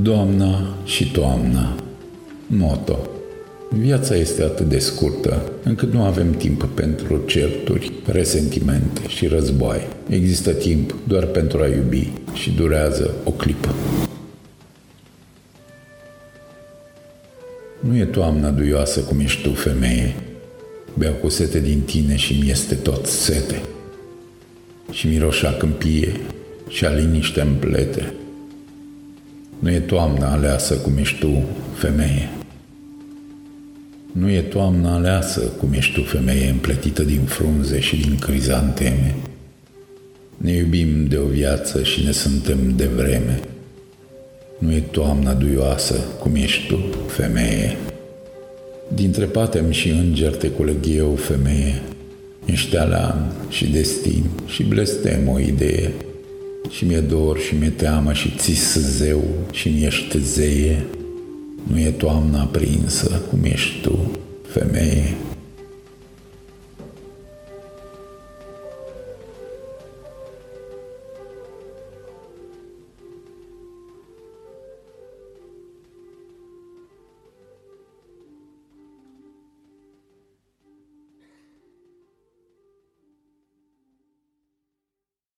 Doamna și toamna. Moto. Viața este atât de scurtă încât nu avem timp pentru certuri, resentimente și război. Există timp doar pentru a iubi și durează o clipă. Nu e toamna duioasă cum ești tu, femeie. Beau cu sete din tine și mi este tot sete. Și miroșa câmpie și a liniște în plete. Nu e toamna aleasă cum ești tu, femeie. Nu e toamna aleasă cum ești tu, femeie împletită din frunze și din crizanteme. Ne iubim de o viață și ne suntem de vreme. Nu e toamna duioasă cum ești tu, femeie. Dintre patem și înger te culeg eu, femeie. Ești alam și destin și blestem o idee. Și mi-e dor și mi-e teamă și ți zeu și mi ești zeie. Nu e toamna aprinsă cum ești tu, femeie.